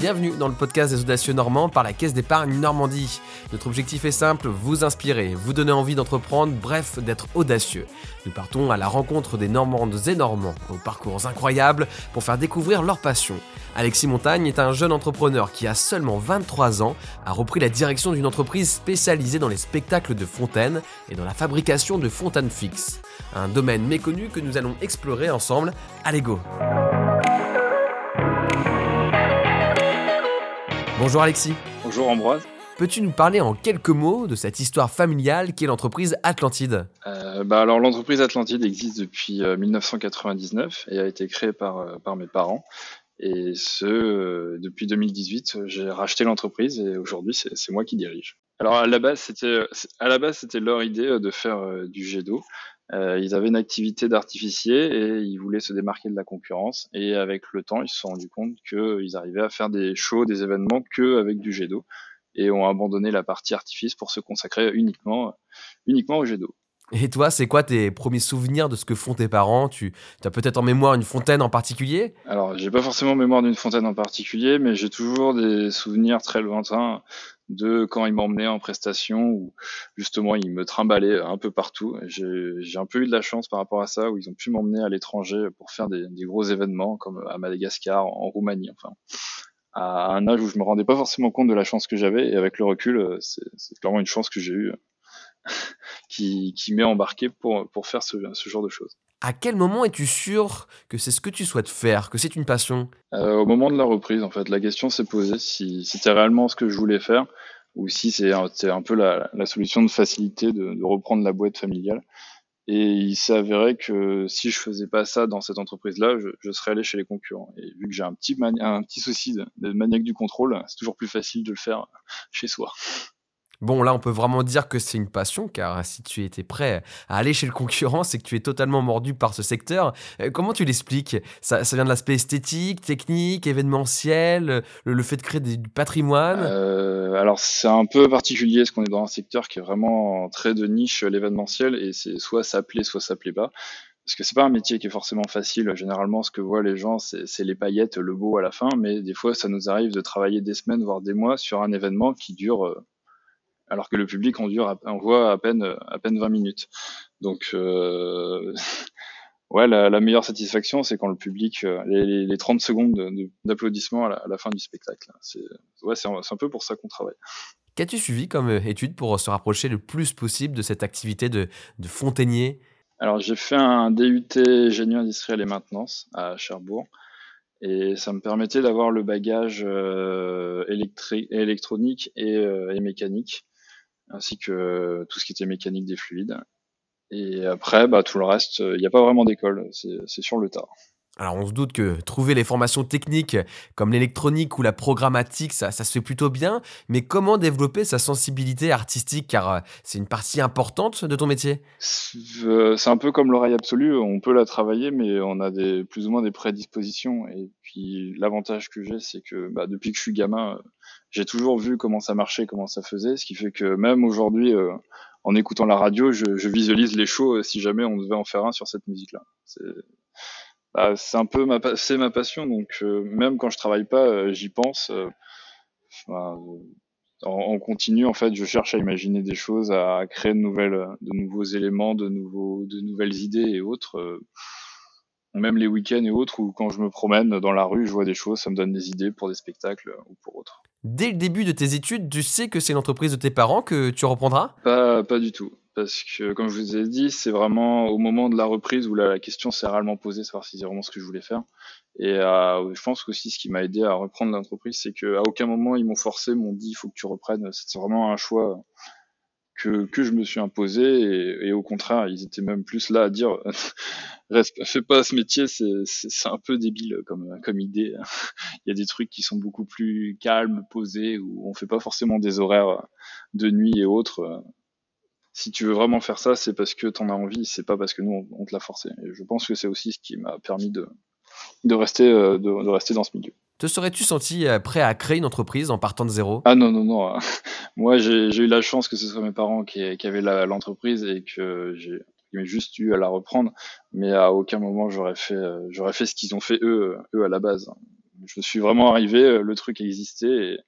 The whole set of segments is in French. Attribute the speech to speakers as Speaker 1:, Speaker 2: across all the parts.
Speaker 1: Bienvenue dans le podcast des audacieux normands par la Caisse d'épargne Normandie. Notre objectif est simple, vous inspirer, vous donner envie d'entreprendre, bref, d'être audacieux. Nous partons à la rencontre des Normandes et Normands, aux parcours incroyables, pour faire découvrir leur passion. Alexis Montagne est un jeune entrepreneur qui a seulement 23 ans, a repris la direction d'une entreprise spécialisée dans les spectacles de fontaines et dans la fabrication de fontaines fixes. Un domaine méconnu que nous allons explorer ensemble. Allez go Bonjour Alexis.
Speaker 2: Bonjour Ambroise.
Speaker 1: Peux-tu nous parler en quelques mots de cette histoire familiale qu'est l'entreprise Atlantide?
Speaker 2: Euh, bah alors l'entreprise Atlantide existe depuis 1999 euh, et a été créée par, euh, par mes parents. Et ce, depuis 2018, j'ai racheté l'entreprise et aujourd'hui c'est moi qui dirige. Alors à la base c'était à la base c'était leur idée de faire du jet d'eau. Euh, ils avaient une activité d'artificier et ils voulaient se démarquer de la concurrence. Et avec le temps, ils se sont rendus compte qu'ils arrivaient à faire des shows, des événements que avec du jet d'eau et ont abandonné la partie artifice pour se consacrer uniquement, uniquement au jet d'eau.
Speaker 1: Et toi, c'est quoi tes premiers souvenirs de ce que font tes parents? Tu as peut-être en mémoire une fontaine en particulier?
Speaker 2: Alors, j'ai pas forcément mémoire d'une fontaine en particulier, mais j'ai toujours des souvenirs très lointains de quand ils m'emmenaient en prestation où justement ils me trimbalaient un peu partout. J'ai un peu eu de la chance par rapport à ça où ils ont pu m'emmener à l'étranger pour faire des, gros événements comme à Madagascar, en Roumanie, enfin à un âge où je me rendais pas forcément compte de la chance que j'avais et avec le recul, c'est clairement une chance que j'ai eue qui, qui m'est embarqué pour, pour faire ce genre de choses.
Speaker 1: À quel moment es-tu sûr que c'est ce que tu souhaites faire, que c'est une passion?
Speaker 2: Euh, Au moment de la reprise, en fait, la question s'est posée si c'était réellement ce que je voulais faire ou si c'est un, peu la, solution de facilité de, reprendre la boîte familiale. Et il s'est avéré que si je faisais pas ça dans cette entreprise-là, je, je, serais allé chez les concurrents. Et vu que j'ai un petit, un petit souci de, de maniaque du contrôle, c'est toujours plus facile de le faire chez soi.
Speaker 1: Bon, là, on peut vraiment dire que c'est une passion, car si tu étais prêt à aller chez le concurrent, c'est que tu es totalement mordu par ce secteur. Euh, comment tu l'expliques? Ça, vient de l'aspect esthétique, technique, événementiel, le, fait de créer du patrimoine?
Speaker 2: Euh, Alors, c'est un peu particulier, parce qu'on est dans un secteur qui est vraiment très de niche, l'événementiel, et c'est soit ça plaît, soit ça plaît pas parce que c'est pas un métier qui est forcément facile. Généralement, ce que voient les gens, c'est les paillettes, le beau à la fin, mais des fois, ça nous arrive de travailler des semaines, voire des mois sur un événement qui dure euh, alors que le public en, dure, on voit à peine, à peine 20 minutes. Donc, euh, ouais, la, la, meilleure satisfaction, c'est quand le public, euh, les, les 30 secondes d'applaudissement à, à, la fin du spectacle. C'est ouais, un, un peu pour ça qu'on travaille.
Speaker 1: Qu'as-tu suivi comme euh, étude pour se rapprocher le plus possible de cette activité de, de fontainier?
Speaker 2: Alors, j'ai fait un DUT génie industriel et maintenance à Cherbourg. Et ça me permettait d'avoir le bagage euh, électronique et, euh, et mécanique ainsi que tout ce qui était mécanique des fluides. Et après, bah, tout le reste, il n'y a pas vraiment d'école, c'est sur le tas.
Speaker 1: Alors on se doute que trouver les formations techniques comme l'électronique ou la programmatique, ça, ça, se fait plutôt bien, mais comment développer sa sensibilité artistique? Car euh, c'est une partie importante de ton métier.
Speaker 2: C'est un peu comme l'oreille absolue, on peut la travailler mais on a plus ou moins des prédispositions. Et puis l'avantage que j'ai c'est que bah, depuis que je suis gamin, j'ai toujours vu comment ça marchait, comment ça faisait, ce qui fait que même aujourd'hui, euh, en écoutant la radio, je, je, visualise les shows euh, si jamais on devait en faire un sur cette musique-là. C'est bah, un peu ma, c'est ma passion, donc euh, même quand je travaille pas, euh, j'y pense. Bah, en, en, continu, en fait, je cherche à imaginer des choses, à créer de nouvelles, de nouveaux éléments, de nouveaux, de nouvelles idées et autres même les week-ends et autres, ou quand je me promène dans la rue, je vois des choses, ça me donne des idées pour des spectacles ou pour autres.
Speaker 1: Dès le début de tes études, tu sais que c'est l'entreprise de tes parents que tu reprendras?
Speaker 2: Pas, pas du tout. Parce que, comme je vous ai dit, c'est vraiment au moment de la reprise où la, question s'est réellement posée, savoir si c'est vraiment ce que je voulais faire. Et euh, je pense qu'aussi ce qui m'a aidé à reprendre l'entreprise, c'est qu'à aucun moment ils m'ont forcé, m'ont dit il faut que tu reprennes. C'est vraiment un choix que, que je me suis imposé et, et, au contraire, ils étaient même plus là à dire reste, fais pas ce métier, c'est un peu débile comme, comme idée. Il y a des trucs qui sont beaucoup plus calmes, posés, où on fait pas forcément des horaires de nuit et autres. Si tu veux vraiment faire ça, c'est parce que tu en as envie, c'est pas parce que nous on, te l'a forcé. Et je pense que c'est aussi ce qui m'a permis de, de rester, de, de rester dans ce milieu.
Speaker 1: Te serais-tu senti euh, prêt à créer une entreprise en partant de zéro?
Speaker 2: Ah non, non, non. Moi, j'ai eu la chance que ce soit mes parents qui, qui avaient l'entreprise et que j'ai juste eu à la reprendre. Mais à aucun moment, j'aurais fait, euh, j'aurais fait ce qu'ils ont fait eux, eux à la base. je suis vraiment arrivé, le truc existait et,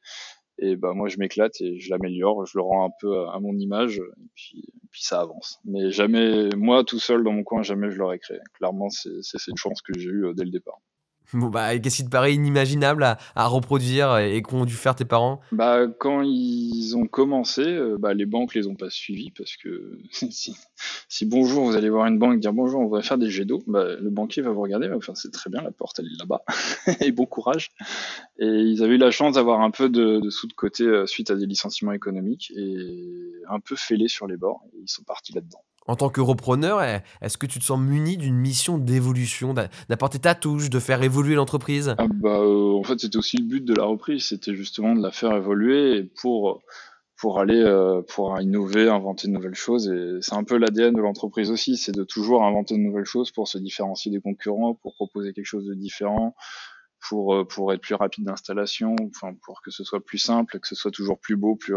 Speaker 2: et bah moi je m'éclate et je l'améliore, je le rends un peu à mon image et puis, puis ça avance. Mais jamais moi tout seul dans mon coin, jamais je l'aurais créé. Clairement, c'est cette chance que j'ai eue dès le départ.
Speaker 1: Bon, bah, qu'est-ce qui te paraît inimaginable à, reproduire et qu'ont dû faire tes parents?
Speaker 2: Bah, quand ils ont commencé, euh, bah, les banques les ont pas suivis parce que si, si, bonjour, vous allez voir une banque dire bonjour, on va faire des jets d'eau, bah, le banquier va vous regarder, enfin, c'est très bien, la porte elle est là-bas, et bon courage. Et ils avaient eu la chance d'avoir un peu de, de sous de côté euh, suite à des licenciements économiques et un peu fêlés sur les bords, et ils sont partis là-dedans.
Speaker 1: En tant que repreneur, est-ce que tu te sens muni d'une mission d'évolution, d'apporter ta touche, de faire évoluer l'entreprise?
Speaker 2: Ah bah, euh, En fait, c'était aussi le but de la reprise, c'était justement de la faire évoluer pour, pour aller euh, pour innover, inventer de nouvelles choses. Et c'est un peu l'ADN de l'entreprise aussi, c'est de toujours inventer de nouvelles choses pour se différencier des concurrents, pour proposer quelque chose de différent, pour, euh, pour être plus rapide d'installation, enfin, pour que ce soit plus simple, que ce soit toujours plus beau, plus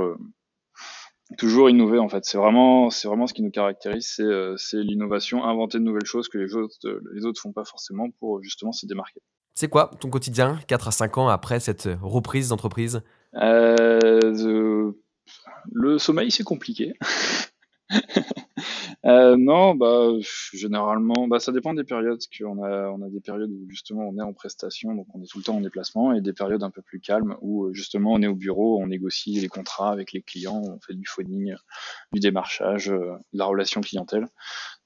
Speaker 2: toujours innover en fait. C'est vraiment, c'est vraiment ce qui nous caractérise, c'est, euh, l'innovation, inventer de nouvelles choses que les autres, euh, les autres font pas forcément pour justement se démarquer.
Speaker 1: C'est quoi ton quotidien 4 à 5 ans après cette reprise d'entreprise?
Speaker 2: Euh, Le sommeil, c'est compliqué. Euh, non, bah généralement, bah ça dépend des périodes. Qu'on a, on a des périodes où justement on est en prestation, donc on est tout le temps en déplacement, et des périodes un peu plus calmes où euh, justement on est au bureau, on négocie les contrats avec les clients, on fait du phoning, du démarchage, euh, de la relation clientèle.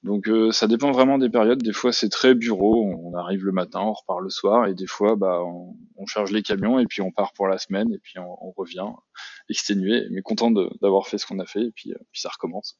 Speaker 2: Donc euh, ça dépend vraiment des périodes. Des fois c'est très bureau, on arrive le matin, on repart le soir, et des fois bah on, charge les camions et puis on part pour la semaine et puis on, revient exténué, mais content d'avoir fait ce qu'on a fait et puis ça recommence.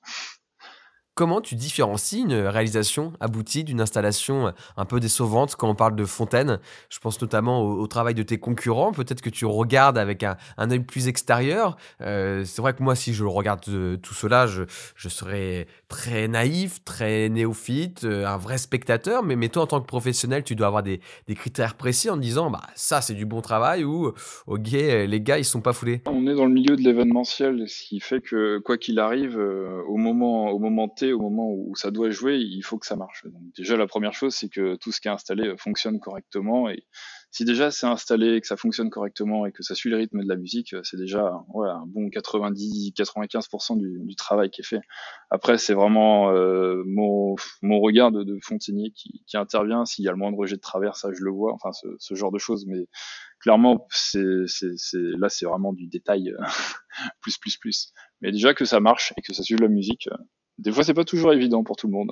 Speaker 1: Comment tu différencies une réalisation aboutie d'une installation euh, un peu décevante quand on parle de fontaine? Je pense notamment au, travail de tes concurrents. Peut-être que tu regardes avec un, œil plus extérieur. Euh, c'est vrai que moi, si je regarde euh, tout cela, je, je, serais très naïf, très néophyte, un vrai spectateur. Mais, mais toi, en tant que professionnel, tu dois avoir des, des critères précis en disant bah, ça, c'est du bon travail ou ok, les gars, ils sont pas foulés.
Speaker 2: On est dans le milieu de l'événementiel, ce qui fait que quoi qu'il arrive, au, moment, au moment T, au moment où ça doit jouer, il faut que ça marche. Déjà, la première chose, c'est que tout ce qui est installé euh, fonctionne correctement. Et si déjà c'est installé, que ça fonctionne correctement et que ça suit le rythme de la musique, euh, c'est déjà un bon 90-95% du, travail qui est fait. Après, c'est vraiment euh, mon, regard de, de qui, intervient. S'il y a le moindre jet de travers, ça je le vois. Enfin, ce, genre de choses. Mais clairement, là, c'est vraiment du détail plus, plus, plus. Mais déjà que ça marche et que ça suive la musique, des fois, c'est pas toujours évident pour tout le monde.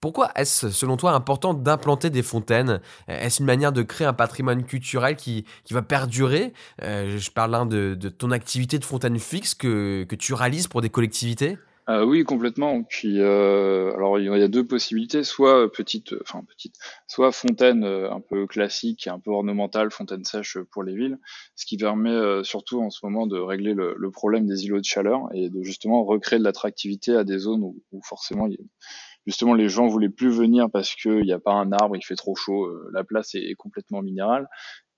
Speaker 1: Pourquoi est-ce, selon toi, important d'implanter des fontaines? Est-ce une manière de créer un patrimoine culturel qui, qui va perdurer? Euh, Je parle de, de, ton activité de fontaine fixe que, que tu réalises pour des collectivités?
Speaker 2: Euh, oui, complètement. Puis, euh, alors il y a deux possibilités, soit petite, enfin petite, soit fontaine un peu classique, un peu ornementale, fontaine sèche pour les villes, ce qui permet surtout en ce moment de régler le, le, problème des îlots de chaleur et de justement recréer de l'attractivité à des zones où, forcément justement les gens voulaient plus venir parce qu'il n'y a pas un arbre, il fait trop chaud, euh, la place est, complètement minérale.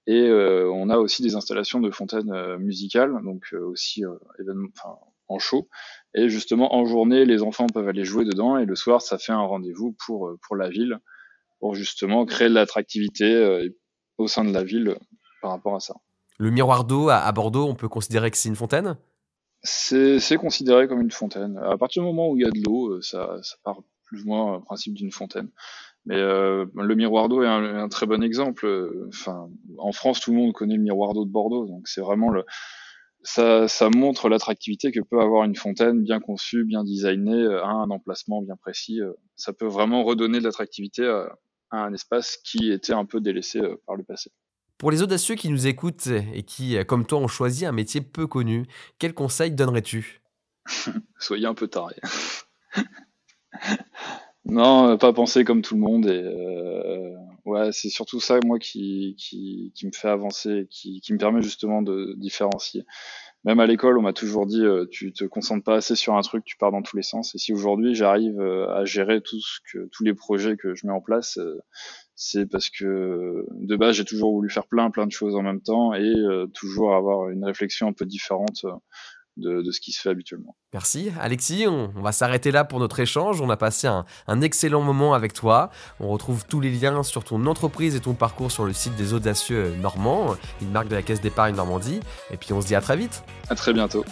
Speaker 2: Et euh, on a aussi des installations de fontaines euh, musicales, donc aussi enfin, en chaud. Et justement, en journée, les enfants peuvent aller jouer dedans, et le soir, ça fait un rendez-vous pour, pour la ville, pour justement créer de l'attractivité au sein de la ville par rapport à ça.
Speaker 1: Le miroir d'eau à Bordeaux, on peut considérer que c'est une fontaine?
Speaker 2: C'est considéré comme une fontaine. À partir du moment où il y a de l'eau, ça, ça part plus ou moins le principe d'une fontaine. Mais euh, le miroir d'eau est un, très bon exemple. Enfin, en France, tout le monde connaît le miroir d'eau de Bordeaux, donc c'est vraiment le ça, ça montre l'attractivité que peut avoir une fontaine bien conçue, bien designée, à un emplacement bien précis. Ça peut vraiment redonner de l'attractivité à, un espace qui était un peu délaissé euh, par le passé.
Speaker 1: Pour les audacieux qui nous écoutent et qui, comme toi, ont choisi un métier peu connu, quels conseils donnerais-tu?
Speaker 2: Soyez un peu taré. Non, euh, pas penser comme tout le monde. Et euh, ouais, c'est surtout ça, moi, qui, qui, qui me fait avancer, qui, qui me permet justement de différencier. Même à l'école, on m'a toujours dit, euh, tu te concentres pas assez sur un truc, tu pars dans tous les sens. Et si aujourd'hui j'arrive à gérer tout ce que, tous les projets que je mets en place, c'est parce que de base j'ai toujours voulu faire plein plein de choses en même temps et toujours avoir une réflexion un peu différente de, ce qui se fait habituellement.
Speaker 1: Merci Alexis, on, va s'arrêter là pour notre échange. On a passé un, un, excellent moment avec toi. On retrouve tous les liens sur ton entreprise et ton parcours sur le site des Audacieux Normands, une marque de la Caisse d'épargne Normandie. Et puis on se dit à très vite.
Speaker 2: À très bientôt.